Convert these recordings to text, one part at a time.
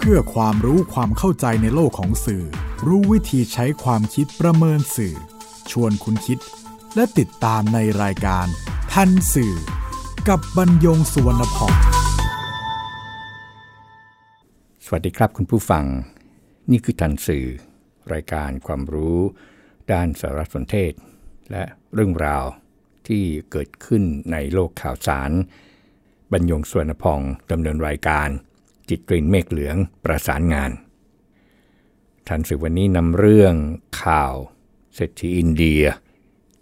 เพื่อความรู้ความเข้าใจในโลกของสื่อ รู้วิธีใช้ความคิดประเมินสื่อ ชวนคุณคิด และติดตามในรายการ ทันสื่อ กับบรรยงสุวรรณพองสวัสดีครับคุณผู้ฟัง นี่คือทันสื่อ รายการความรู้ ด้านสารสนเทศ และเรื่องราวที่เกิดขึ้นในโลกข่าวสาร บรรยงสวนพองดำเนินรายการ จิตกรีนเมฆเหลืองประสานงานทันสื่อวันนี้นำเรื่องข่าวเศรษฐีอินเดีย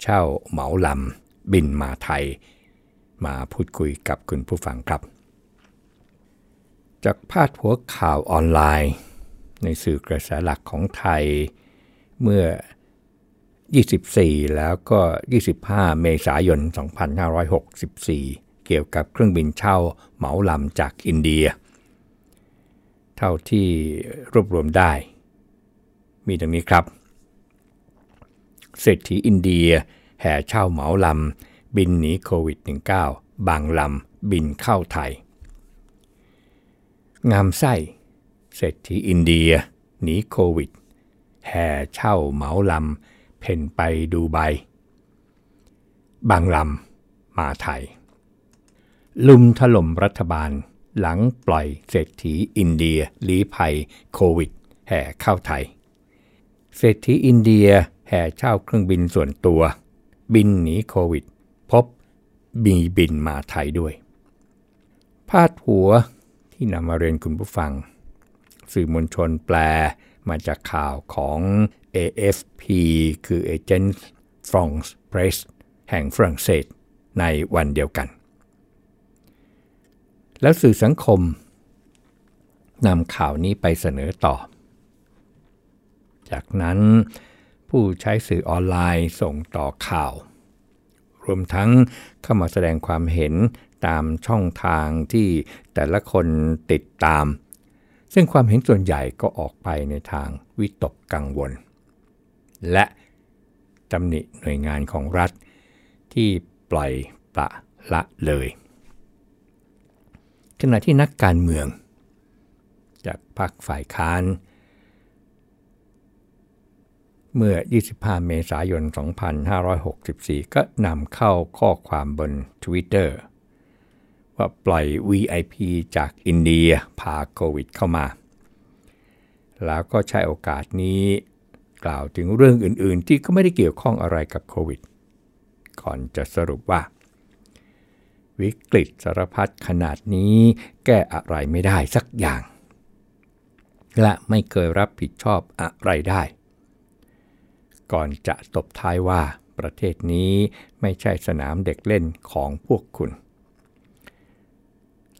เช่าเหมาลำบินมาไทย มาพูดคุยกับคุณผู้ฟังครับ จากพาดหัวข่าวออนไลน์ ในสื่อกระแสหลักของไทย เมื่อ 24 แล้วก็ 25 เมษายน 2564 เกี่ยวกับเครื่องบินเช่าเหมาลำจากอินเดีย เท่าที่รวบรวมได้ มีดังนี้ครับ เศรษฐีอินเดีย แห่เช่าเหมาลำ บินหนีโควิด -19 บางลำ บินเข้าไทย งามไส้ เศรษฐีอินเดีย หนีโควิด แห่เช่าเหมาลำ เพ่นไปดูใบบางลำ มาไทย ลุมถล่มรัฐบาล หลังปล่อยเศรษฐีอินเดียลี้ภัยโควิด แห่เข้าไทย เศรษฐีอินเดียแห่เช่าเครื่องบินส่วนตัว บินหนีโควิด พบมีบินมาไทยด้วย พาดหัวที่นำมาเรียนคุณผู้ฟัง สื่อมวลชนแปลมาจากข่าวของ AFP คือ Agence France Press แห่งฝรั่งเศสในวันเดียวกัน แล้วสื่อสังคมนำข่าวนี้ไปเสนอต่อ จากนั้นผู้ใช้สื่อออนไลน์ส่งต่อข่าว รวมทั้งเข้ามาแสดงความเห็นตามช่องทางที่แต่ละคนติดตาม ซึ่งความเห็นส่วนใหญ่ก็ออกไปในทางวิตกกังวล และตำหนิหน่วยงานของรัฐที่ปล่อยปละละเลย ขณะที่นักการเมือง จากพรรคฝ่ายค้าน เมื่อ 25 เมษายน 2564 ก็นำเข้าข้อความบน Twitter ว่าปล่อย VIP จากอินเดียพาโควิดเข้ามา แล้วก็ใช้โอกาสนี้กล่าวถึงเรื่องอื่น ๆ ที่ก็ไม่ได้เกี่ยวข้องอะไรกับโควิด ก่อนจะสรุปว่า วิกฤตสารพัดขนาดนี้ แก้อะไรไม่ได้สักอย่าง และไม่เคยรับผิดชอบอะไรได้ ก่อนจะตบท้ายว่าประเทศนี้ไม่ใช่สนามเด็กเล่นของพวกคุณ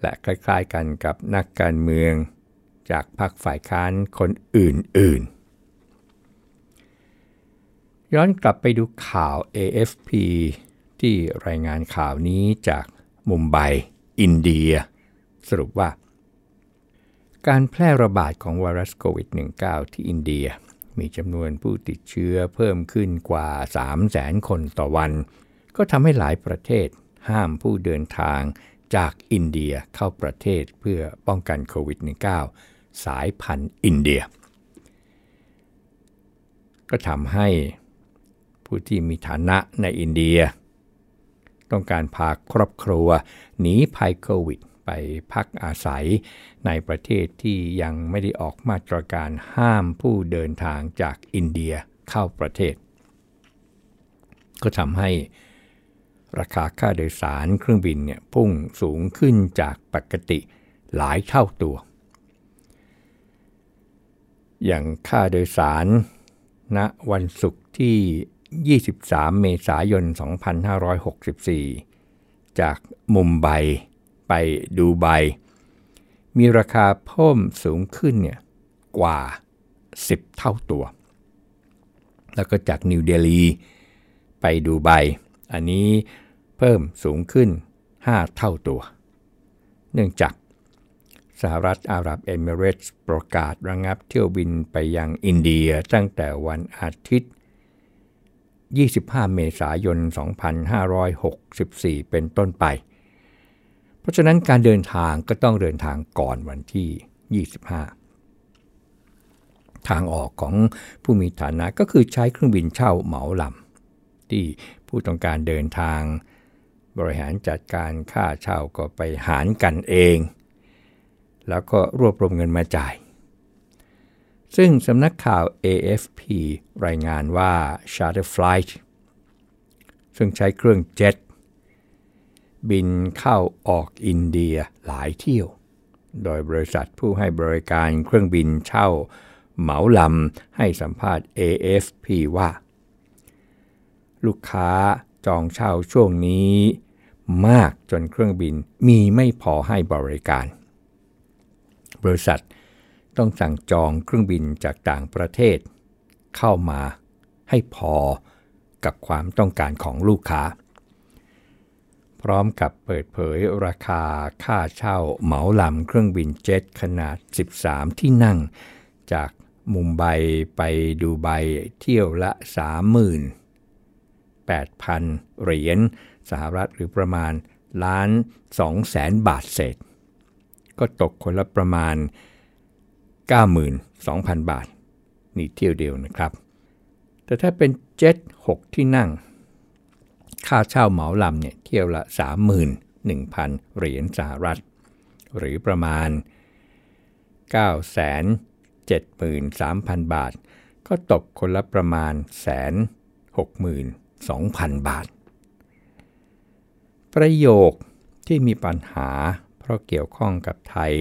และคล้ายๆกันกับนักการเมือง จากพรรคฝ่ายค้านคนอื่นๆย้อนกลับไปดูข่าว AFP ที่รายงานข่าวนี้จาก มุมไบ อินเดีย สรุปว่า การแพร่ระบาดของไวรัสโควิด -19 ที่อินเดีย มีจำนวนผู้ติดเชื้อเพิ่มขึ้นกว่า 3 0 0แสนคนต่อวัน ก็ทำให้หลายประเทศห้ามผู้เดินทางจากอินเดียเข้าประเทศเพื่อป้องกันโควิด -19 สายพันธุ์อินเดีย ก็ทำให้ผู้ที่มีฐานะในอินเดีย ต้องการพาครอบครัวหนีภัยโควิด ไปพักอาศัย ในประเทศที่ยังไม่ได้ออกมาตรการห้ามผู้เดินทางจากอินเดียเข้าประเทศ ก็ทำให้ราคาค่าโดยสารเครื่องบินเนี่ยพุ่งสูงขึ้นจากปกติหลายเท่าตัว อย่างค่าโดยสารณวันศุกร์ที่ 23 เมษายน 2564 จากมุมไบไปดูไบ มีราคาเพิ่มสูงขึ้นเนี่ยกว่า 10 เท่าตัว แล้วก็จากนิวเดลีไปดูไบ อันนี้เพิ่มสูงขึ้น 5 เท่าตัว เนื่องจากสหรัฐอาหรับเอมิเรตส์ประกาศระงับเที่ยวบินไปยังอินเดียตั้งแต่วันอาทิตย์ 25 เมษายน 2564 เป็นต้นไป เพราะฉะนั้นการเดินทางก็ต้องเดินทางก่อนวันที่ 25 ทางออกของผู้มีฐานะก็คือใช้เครื่องบินเช่าเหมาลำที่ผู้ต้องการเดินทางบริหารจัดการค่าเช่าก็ไปหารกันเอง แล้วก็รวบรวมเงินมาจ่าย ซึ่งสำนักข่าว AFP รายงานว่า Charter Flight ซึ่งใช้เครื่องเจ็ต บินเข้าออกอินเดียหลายเที่ยว โดยบริษัทผู้ให้บริการเครื่องบินเช่า เหมาลำให้สัมภาษณ์ AFP ว่า ลูกค้าจองเช่าช่วงนี้มากจนเครื่องบินมีไม่พอให้บริการ บริษัท ต้องสั่งจองเครื่องบินจากต่างประเทศ เข้ามาให้พอกับความต้องการของลูกค้า พร้อมกับเปิดเผยราคาค่าเช่าเหมาลำเครื่องบินเจ็ตขนาด 13 ที่นั่ง จากมุมไบไปดูไบเที่ยวละ 38,000 เหรียญสหรัฐหรือประมาณล้าน2แสนบาทเศษ ก็ตกคนละประมาณ 92,000 บาท นี่เที่ยวเดียวนะครับ แต่ถ้าเป็นเจ็ต6ที่นั่ง ค่าเช่าเหมาลำเนี่ยเที่ยวละ 31,000 เหรียญสหรัฐ หรือประมาณ 973,000 บาท ก็ตกคนละประมาณแสน62,000 บาท ประโยคที่มีปัญหาเพราะเกี่ยวข้องกับไทย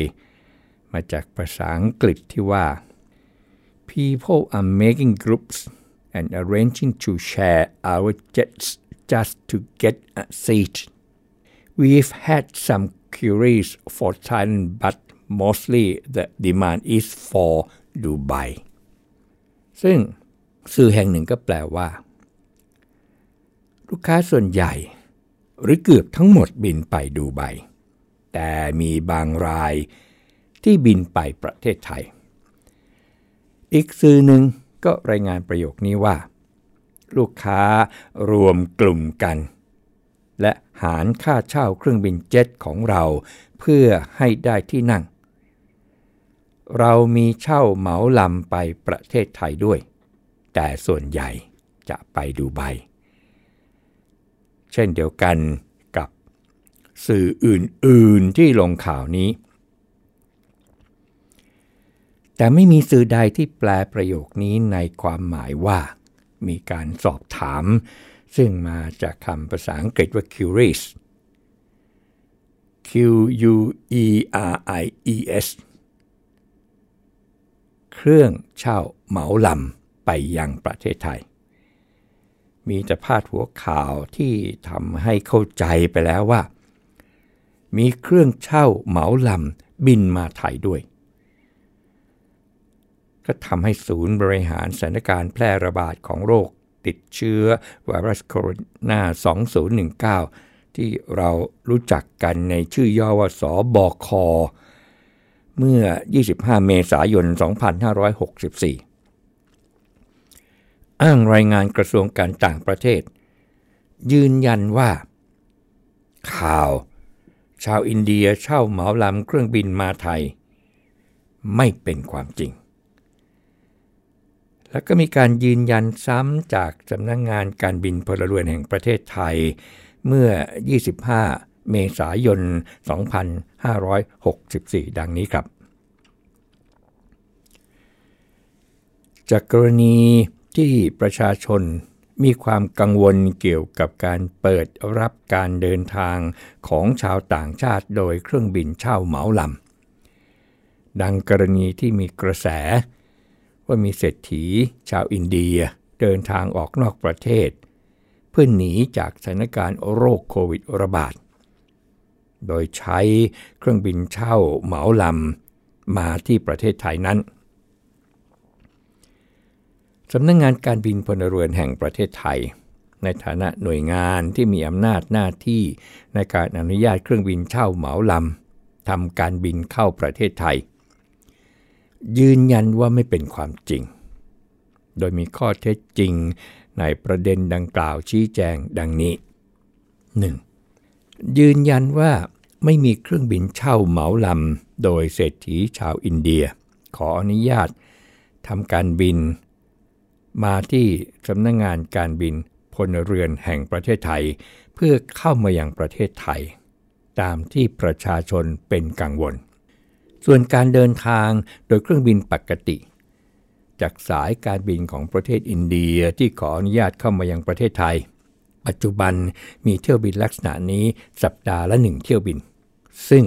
มาจากภาษาอังกฤษที่ว่า people are making groups and arranging to share our jets just to get a seat. We've had some queries for Thailand but mostly the demand is for Dubai ซึ่งสื่อแห่งหนึ่งก็แปลว่า ลูกค้าส่วนใหญ่ หรือเกือบทั้งหมดบินไปดูไบแต่มีบางราย ที่บินไปประเทศไทย อีกสื่อหนึ่งก็รายงานประโยคนี้ว่า ลูกค้ารวมกลุ่มกัน และหารค่าเช่าเครื่องบินเจ็ตของเรา เพื่อให้ได้ที่นั่ง เรามีเช่าเหมาลำไปประเทศไทยด้วย แต่ส่วนใหญ่จะไปดูใบเช่นเดียวกันกับสื่ออื่น ๆที่ลงข่าวนี้ แต่ไม่มีสื่อใดที่แปลประโยคนี้ในความหมายว่า มีการสอบถาม ซึ่งมาจากคำภาษาอังกฤษว่า curious Q U E R I E S เครื่องเช่าเหมาลำไปยังประเทศไทย มีแต่พาดหัวข่าวที่ทำให้เข้าใจไปแล้วว่า มีเครื่องเช่าเหมาลำบินมาไทยด้วย ก็ทำให้ศูนย์บริหารสถานการณ์แพร่ระบาดของโรคติดเชื้อไวรัสโคโรนา2019 ที่เรารู้จักกันในชื่อย่อว่าสอบอคอเมื่อ 25 เมษายน 2564 อ้างรายงานกระทรวงการต่างประเทศ ยืนยันว่า ข่าว ชาวอินเดียเช่าเหมาลำเครื่องบินมาไทย ไม่เป็นความจริง แล้วก็มีการยืนยันซ้ำจากสำนักงงานการบินพลเรือนแห่งประเทศไทย เมื่อ 25 เมษายน 2564 ดังนี้ครับ จากกรณีที่ประชาชนมีความกังวลเกี่ยวกับการเปิดรับการเดินทางของชาวต่างชาติโดยเครื่องบินเช่าเหมาลำดังกรณีที่มีกระแส ว่ามีเศรษฐี ชาวอินเดียเดินทางออกนอกประเทศ เพื่อหนีจากสถานการณ์โรคโควิดระบาด โดยใช้เครื่องบินเช่าเหมาลำมาที่ประเทศไทยนั้นสำนักงงานการบินพลเรือนแห่งประเทศไทย ในฐานะหน่วยงานที่มีอำนาจหน้าที่ในการอนุญาตเครื่องบินเช่าเหมาลำทำการบินเข้าประเทศไทย ยืนยันว่าไม่เป็นความจริง โดยมีข้อเท็จจริงในประเด็นดังกล่าวชี้แจงดังนี้ 1. ยืนยันว่าไม่มีเครื่องบินเช่าเหมาลำโดยเศรษฐีชาวอินเดีย ขออนุญาตทำการบิน มาที่สำนักงงานการบินพลเรือนแห่งประเทศไทย เพื่อเข้ามาอย่างประเทศไทย ตามที่ประชาชนเป็นกังวล ส่วนการเดินทางโดยเครื่องบินปกติ จากสายการบินของประเทศอินเดียที่ขออนุญาตเข้ามายังประเทศไทย ปัจจุบันมีเที่ยวบินลักษณะนี้สัปดาห์ละหนึ่งเที่ยวบิน ซึ่ง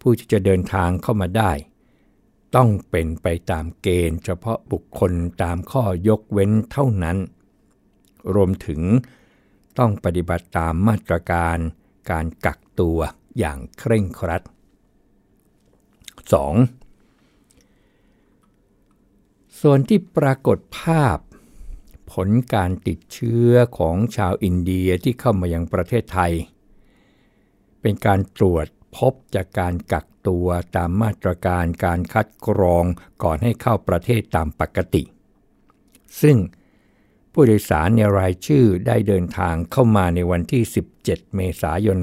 ผู้ที่จะเดินทางเข้ามาได้ ต้องเป็นไปตามเกณฑ์เฉพาะบุคคลตามข้อยกเว้นเท่านั้น รวมถึงต้องปฏิบัติตามมาตรการการกักตัวอย่างเคร่งครัด 2. ส่วนที่ปรากฏภาพ ผลการติดเชื้อของชาวอินเดียที่เข้ามายังประเทศไทย เป็นการตรวจพบจากการกักตัวตามมาตรการการคัดกรองก่อนให้เข้าประเทศตามปกติ ซึ่งผู้โดยสารในรายชื่อได้เดินทางเข้ามาในวันที่ 17 เมษายน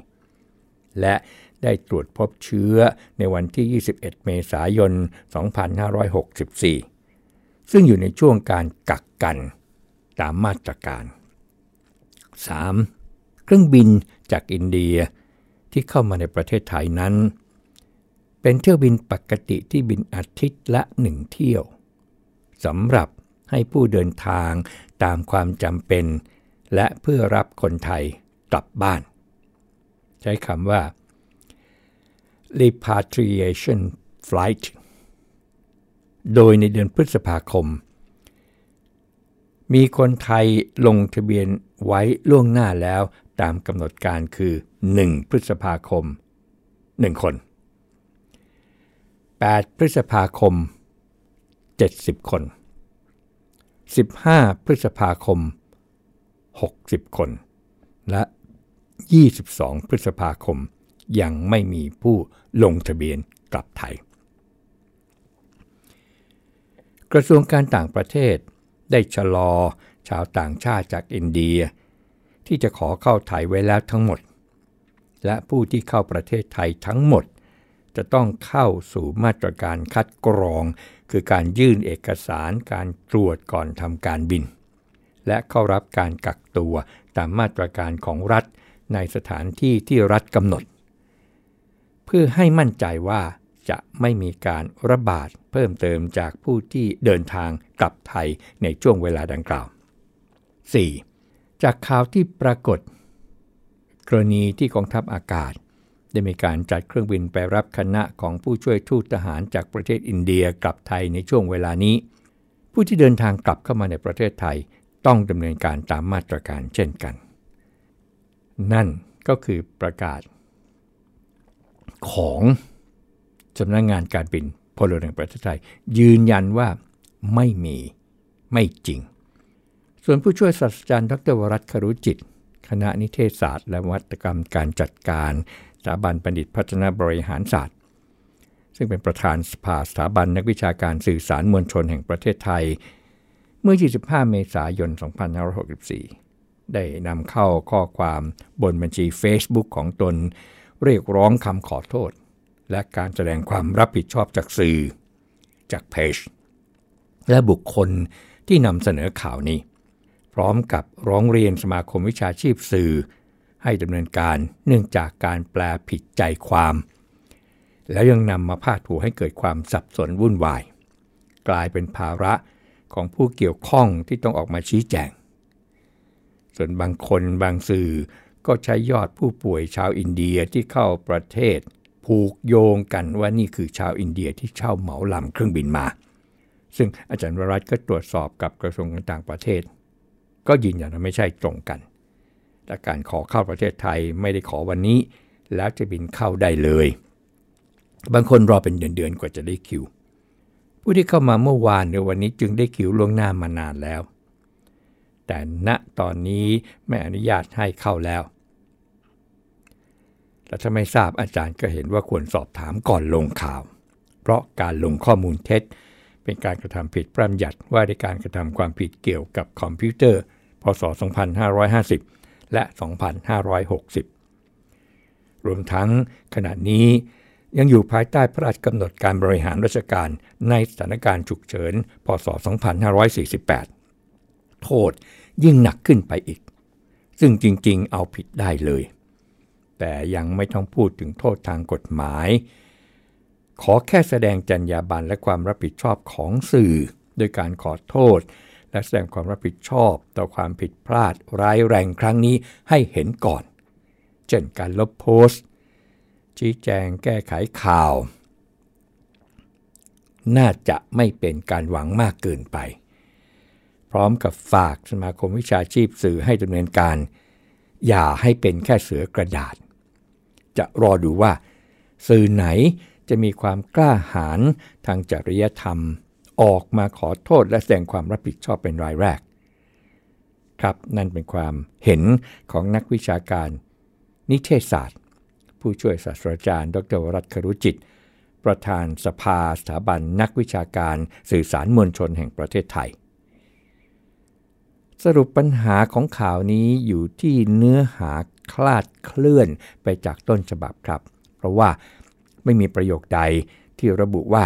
2564 และ ได้ตรวจพบเชื้อในวันที่ 21 เมษายน 2564 ซึ่งอยู่ในช่วงการกักกันตามมาตรการ 3. เครื่องบินจากอินเดียที่เข้ามาในประเทศไทยนั้น เป็นเที่ยวบินปกติที่บินอาทิตย์ละหนึ่งเที่ยวสำหรับให้ผู้เดินทางตามความจำเป็น และเพื่อรับคนไทยกลับบ้าน ใช้คำว่า repatriation flight โดยในเดือนพฤษภาคม มีคนไทยลงทะเบียนไว้ล่วงหน้าแล้วตามกำหนดการคือ 1 พฤษภาคม 1 คน 8 พฤษภาคม 70 คน 15 พฤษภาคม 60 คน และ 22 พฤษภาคม ยังไม่มีผู้ลงทะเบียนกลับไทย กระทรวงการต่างประเทศได้ชะลอชาวต่างชาติจากอินเดีย ที่จะขอเข้าไทยไว้แล้วทั้งหมด และผู้ที่เข้าประเทศไทยทั้งหมด จะต้องเข้าสู่มาตรการคัดกรอง คือการยื่นเอกสารการตรวจก่อนทำการบิน และเข้ารับการกักตัวตามมาตรการของรัฐในสถานที่ที่รัฐกำหนด พื่อให้มั่นใจว่าจะไม่มีการระบาดเพิ่มเติมจากผู้ที่เดินทางกลับไทยในช่วงเวลาดังกล่าว 4. จากข่าวที่ปรากฏ กรณีที่กองทัพอากาศ ได้มีการจัดเครื่องบินไปรับคณะของผู้ช่วยทูตทหารจากประเทศอินเดียกลับไทยในช่วงเวลานี้ ผู้ที่เดินทางกลับเข้ามาในประเทศไทยต้องดำเนินการตามมาตรการเช่นกัน นั่นก็คือประกาศ ของสำนักงงานการบินพลเรือนแห่งประเทศไทย ยืนยันว่าไม่มีไม่จริง ส่วนผู้ช่วยศาสตราจารย์ดรวรัตครุจิต คณะนิเทศศาสตร์ และวัตกรรมการจัดการสถาบันบัณฑิตพัฒนาบริหารศาสตร์ ซึ่งเป็นประธานสภาสถาบันนักวิชาการสื่อสารมวลชนแห่งประเทศไทย เมื่อ 25 เมษายน 2564 ได้นำเข้าข้อความบนบัญชี Facebook ของตน เรียกร้องคำขอโทษ และการแสดงความรับผิดชอบจากสื่อ จากเพจและบุคคลที่นำเสนอข่าวนี้ พร้อมกับร้องเรียนสมาคมวิชาชีพสื่อ ให้ดำเนินการเนื่องจากการแปลผิดใจความ แล้วยังนำมาพาดหัวให้เกิดความสับสนวุ่นวาย กลายเป็นภาระของผู้เกี่ยวข้องที่ต้องออกมาชี้แจง ส่วนบางคนบางสื่อ ก็ใช้ยอดผู้ป่วยชาวอินเดียที่เข้าประเทศ ผูกโยงกันว่านี่คือชาวอินเดียที่เช่าเหมาลำเครื่องบินมา ซึ่งอาจารย์วรัตก็ตรวจสอบกับกระทรวงการต่างประเทศ ก็ยืนยันว่าไม่ใช่ตรงกันและการขอเข้าประเทศไทยไม่ได้ขอวันนี้ แล้วจะบินเข้าได้เลย บางคนรอเป็นเดือนๆกว่าจะได้คิว ผู้ที่เข้ามาเมื่อวานในวันนี้จึงได้คิวล่วงหน้ามานานแล้ว แต่ณตอนนี้ไม่อนุญาตให้เข้าแล้ว และถ้าไม่ทราบอาจารย์ก็เห็นว่าควรสอบถามก่อนลงข่าว เพราะการลงข้อมูลเท็จ เป็นการกระทำผิดพระบัญญัติว่าด้วยการกระทำความผิดเกี่ยวกับคอมพิวเตอร์ พศ 2550 และ 2560 รวมทั้งขณะนี้ยังอยู่ภายใต้พระราชกำหนดการบริหารราชการในสถานการณ์ฉุกเฉิน พศ 2548 โทษ ยิ่งหนักขึ้นไปอีก ซึ่งจริงๆ เอาผิดได้เลย แต่ยังไม่ต้องพูดถึงโทษทางกฎหมาย ขอแค่แสดงจรรยาบรรณและความรับผิดชอบของสื่อ โดยการขอโทษ และแสดงความรับผิดชอบต่อความผิดพลาดร้ายแรงครั้งนี้ให้เห็นก่อน เช่นการลบโพสต์ ชี้แจงแก้ไขข่าว น่าจะไม่เป็นการหวังมากเกินไป พร้อมกับฝากสมาคมวิชาชีพสื่อให้ดำเนินการ อย่าให้เป็นแค่เสือกระดาษ จะรอดูว่า สื่อไหนจะมีความกล้าหาญทางจริยธรรม ออกมาขอโทษและแสดงความรับผิดชอบเป็นรายแรก ครับนั่นเป็นความเห็นของนักวิชาการ นิเทศศาสตร์ ผู้ช่วยศาสตราจารย์ ดรรัตครุจิต ประธานสภาสถาบันนักวิชาการสื่อสารมวลชนแห่งประเทศไทย สรุปปัญหาของข่าวนี้อยู่ที่เนื้อหาคลาดเคลื่อนไปจากต้นฉบับครับ เพราะว่าไม่มีประโยคใดที่ระบุว่า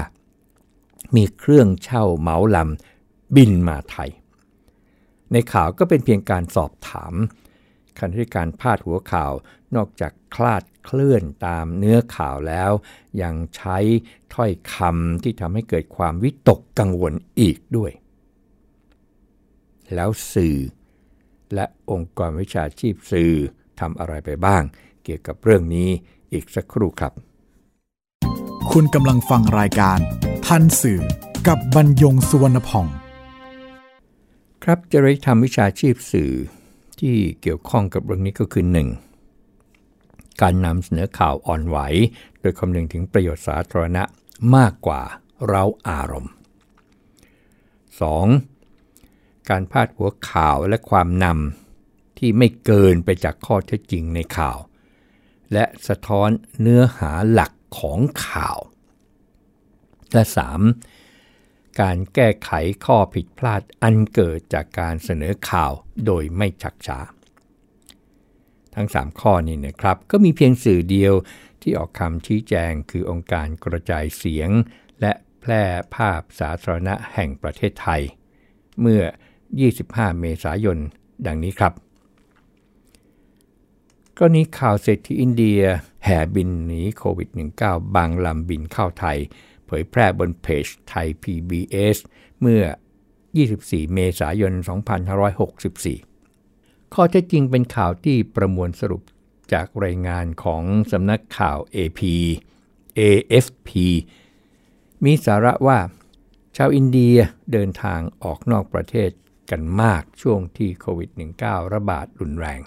มีเครื่องเช่าเหมาลำบินมาไทย ในข่าวก็เป็นเพียงการสอบถามขณะที่การพาดหัวข่าวนอกจากคลาดเคลื่อนตามเนื้อข่าวแล้ว ยังใช้ถ้อยคำที่ทำให้เกิดความวิตกกังวลอีกด้วย แล้วสื่อ และองค์กรวิชาชีพสื่อทำอะไรไปบ้าง เกี่ยวกับเรื่องนี้อีกสักครู่ครับ คุณกำลังฟังรายการทันสื่อกับบรรยงสุวรรณพอง ครับจริยธรรมวิชาชีพสื่อที่เกี่ยวข้องกับเรื่องนี้ก็คือ 1. การนำเสนอข่าวอ่อนไหว โดยคำนึงถึงประโยชน์สาธารณะมากกว่าเราอารมณ์ 2. การพาดหัวข่าวและความนำที่ไม่เกินไปจากข้อเท็จจริงในข่าว และสะท้อนเนื้อหาหลักของข่าว และ 3. การแก้ไขข้อผิดพลาดอันเกิดจากการเสนอข่าวโดยไม่ชักช้า ทั้ง 3 ข้อนี้นะครับ ก็มีเพียงสื่อเดียวที่ออกคำชี้แจงคือองค์การกระจายเสียง และแพร่ภาพสาธารณะแห่งประเทศไทย เมื่อ 25 เมษายน ดังนี้ครับกรณีข่าวเศรษฐีอินเดียแห่บินหนีโควิด -19 บางลำบินเข้าไทย เผยแพร่บนเพจไทย PBS เมื่อ 24 เมษายน 2564 ข้อเท็จจริงเป็นข่าวที่ประมวลสรุปจากรายงานของสำนักข่าว AP AFP มีสาระว่า ชาวอินเดียเดินทางออกนอกประเทศ กันมากช่วงที่โควิด -19 ระบาดรุนแรง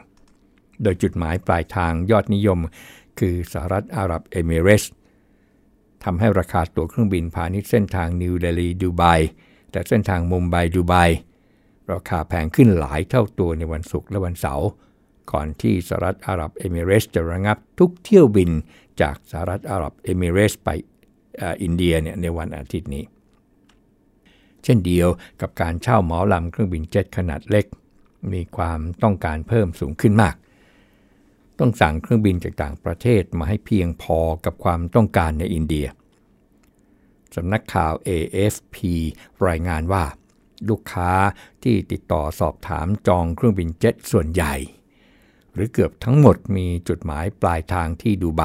โดยจุดหมายปลายทางยอดนิยม คือสหรัฐอาหรับเอมิเรสทำให้ราคาตั๋วเครื่องบินพาณิชย์เส้นทางนิวเดลีดูไบและเส้นทางมุมไบดูไบราคาแพงขึ้นหลายเท่าตัวในวันศุกร์และวันเสาร์ก่อนที่สหรัฐอาหรับเอมิเรสจะระงับทุกเที่ยวบินจากสหรัฐอาหรับเอมิเรสไปอินเดียเนี่ยในวันอาทิตย์นี้ เช่นเดียวกับการเช่าหมอลำเครื่องบินเจ็ตขนาดเล็ก มีความต้องการเพิ่มสูงขึ้นมาก ต้องสั่งเครื่องบินจากต่างประเทศมาให้เพียงพอกับความต้องการในอินเดียสำนักข่าว AFP รายงานว่า ลูกค้าที่ติดต่อสอบถามจองเครื่องบินเจ็ตส่วนใหญ่ หรือเกือบทั้งหมดมีจุดหมายปลายทางที่ดูไบ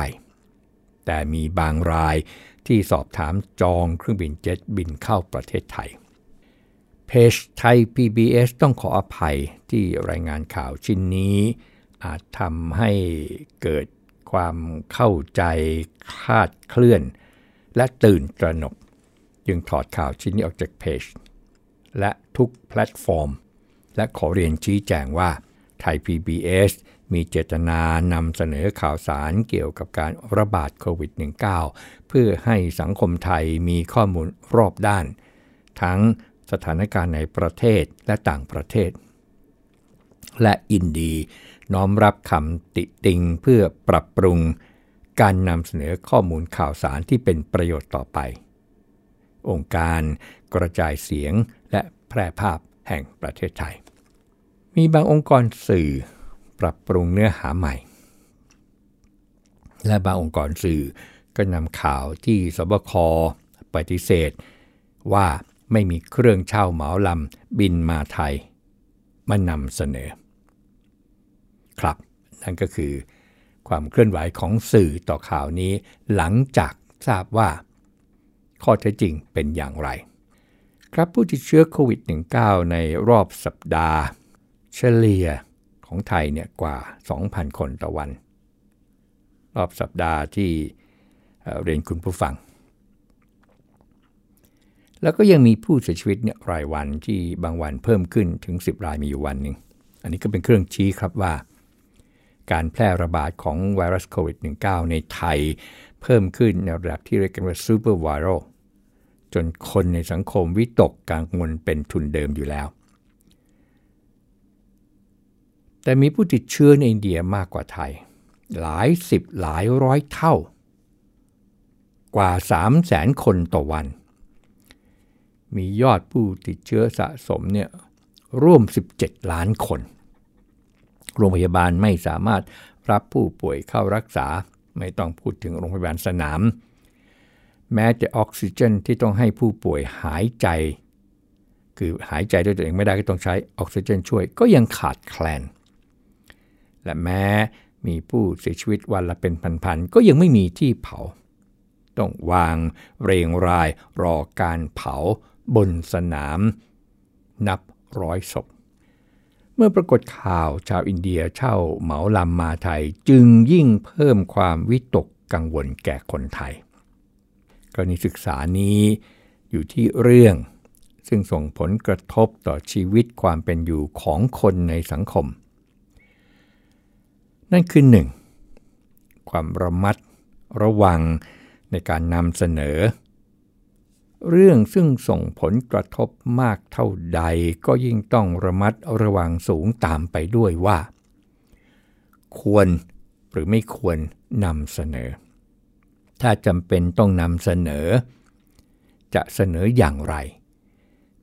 แต่มีบางรายที่สอบถามจองเครื่องบินเจ็ตบินเข้าประเทศไทย พจไทย PBS ต้องขออภัยที่รายงานข่าวชิ้นนี้ อาจทำให้เกิดความเข้าใจคลาดเคลื่อน และตื่นตระหนก จึงถอดข่าวชิ้นนี้ออกจากเพจ และทุกแพลตฟอร์ม และขอเรียนชี้แจงว่าไทย PBS มีเจตนานำเสนอข่าวสารเกี่ยวกับการระบาดโควิด -19 เพื่อให้สังคมไทยมีข้อมูลรอบด้าน ทั้ง สถานการณ์ในประเทศและต่างประเทศ และยินดีน้อมรับคำติติงเพื่อปรับปรุงการนำเสนอข้อมูลข่าวสารที่เป็นประโยชน์ต่อไป องค์การกระจายเสียงและแพร่ภาพแห่งประเทศไทย มีบางองค์กรสื่อปรับปรุงเนื้อหาใหม่ และบางองค์กรสื่อก็นำข่าวที่สบคปฏิเสธ ว่า ไม่มีเครื่องเช่าเหมาลำบินมาไทย มานำเสนอ ครับ นั่นก็คือ ความเคลื่อนไหวของสื่อต่อข่าวนี้ หลังจากทราบว่า ข้อเท็จจริงเป็นอย่างไร ครับผู้ติดเชื้อโควิด -19 ในรอบสัปดาห์ เฉลี่ยของไทยเนี่ยกว่า 2,000 คนต่อวัน รอบสัปดาห์ที่เรียนคุณผู้ฟัง แล้วก็ยังมีผู้เสียชีวิตเนี่ยรายวันที่บางวันเพิ่มขึ้นถึง 10 รายมีอยู่วันหนึ่ง อันนี้ก็เป็นเครื่องชี้ครับว่า การแพร่ระบาดของไวรัสโควิด -19 ในไทยเพิ่มขึ้นในระดับที่เรียกกันว่าซูเปอร์ไวรัลจนคนในสังคมวิตกกังวลเป็นทุนเดิมอยู่แล้ว แต่มีผู้ติดเชื้อในอินเดียมากกว่าไทย หลายสิบหลายร้อยเท่า กว่า 3 0 0แสนคนต่อวัน มียอดผู้ติดเชื้อสะสมเนี่ยร่วม 17 ล้านคน โรงพยาบาลไม่สามารถรับผู้ป่วยเข้ารักษา ไม่ต้องพูดถึงโรงพยาบาลสนาม แม้แต่ออกซิเจนที่ต้องให้ผู้ป่วยหายใจ คือหายใจด้วยตัวเองไม่ได้ก็ต้องใช้ออกซิเจนช่วย ก็ยังขาดแคลน และแม้มีผู้เสียชีวิตวันละเป็นพันๆ ก็ยังไม่มีที่เผา ต้องวางเรียงรายรอการเผา บนสนาม นับร้อยศพ เมื่อปรากฏข่าวชาวอินเดียเช่าเหมาลำมาไทยจึงยิ่งเพิ่มความวิตกกังวลแก่คนไทย กรณีศึกษานี้อยู่ที่เรื่องซึ่งส่งผลกระทบต่อชีวิตความเป็นอยู่ของคนในสังคม นั่นคือหนึ่งความระมัดระวังในการนำเสนอ เรื่องซึ่งส่งผลกระทบมากเท่าใดก็ยิ่งต้องระมัดระวังสูงตามไปด้วยว่า ควรหรือไม่ควรนำเสนอ ถ้าจำเป็นต้องนำเสนอ จะเสนออย่างไร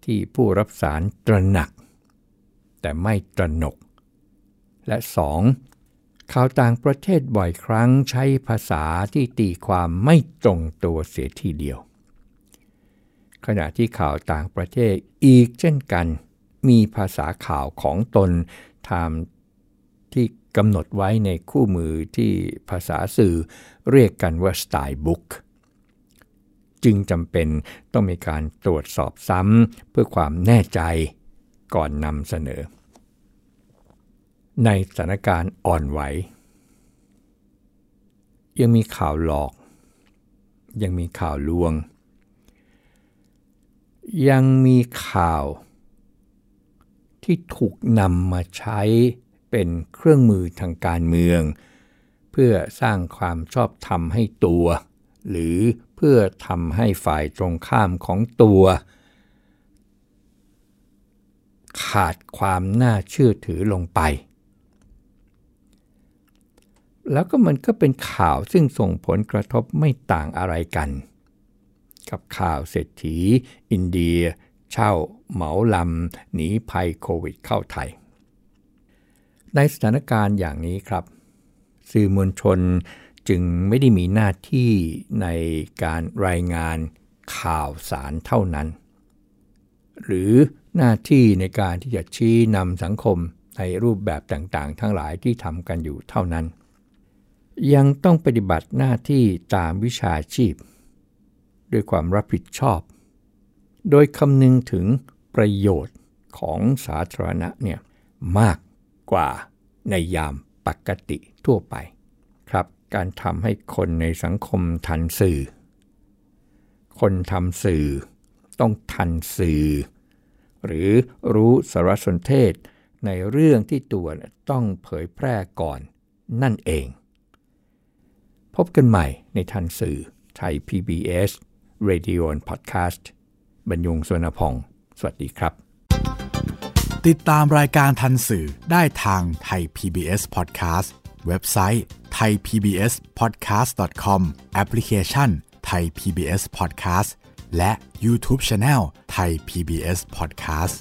ที่ผู้รับสารตระหนัก แต่ไม่ตระหนก และสองข่าวต่างประเทศบ่อยครั้งใช้ภาษาที่ตีความไม่ตรงตัวเสียทีเดียว ขณะที่ข่าวต่างประเทศอีกเช่นกัน มีภาษาข่าวของตนทำที่กำหนดไว้ในคู่มือที่ภาษาสื่อเรียกกันว่าสไตล์บุ๊กจึงจำเป็นต้องมีการตรวจสอบซ้ำเพื่อความแน่ใจก่อนนำเสนอ ในสถานการณ์อ่อนไหว ยังมีข่าวหลอก ยังมีข่าวลวง ยังมีข่าว ที่ถูกนำมาใช้เป็นเครื่องมือทางการเมือง เพื่อสร้างความชอบธรรมให้ตัว หรือเพื่อทำให้ฝ่ายตรงข้ามของตัว ขาดความน่าเชื่อถือลงไป แล้วก็มันก็เป็นข่าวซึ่งส่งผลกระทบไม่ต่างอะไรกัน กับข่าวเศรษฐี อินเดีย เช่าเหมาลำหนีภัยโควิดเข้าไทย ในสถานการณ์อย่างนี้ครับ สื่อมวลชนจึงไม่ได้มีหน้าที่ในการรายงานข่าวสารเท่านั้น หรือหน้าที่ในการที่จะชี้นำสังคมในรูปแบบต่างๆ ทั้งหลายที่ทำกันอยู่เท่านั้น ยังต้องปฏิบัติหน้าที่ตามวิชาชีพ ด้วยความรับผิดชอบ โดยคำนึงถึงประโยชน์ของสาธารณะเนี่ยมากกว่าในยามปกติทั่วไปครับ การทำให้คนในสังคมทันสื่อ คนทำสื่อต้องทันสื่อ หรือรู้สารสนเทศในเรื่องที่ตัวต้องเผยแพร่ก่อนนั่นเอง พบกันใหม่ในทันสื่อไทย PBS Radio and Podcast บรรยงสวนพอง สวัสดีครับ ติดตามรายการทันสื่อได้ทางไทย PBS Podcast เว็บไซต์ thaipbspodcast.com แอปพลิเคชัน Thai PBS Podcast และ YouTube Channel Thai PBS Podcast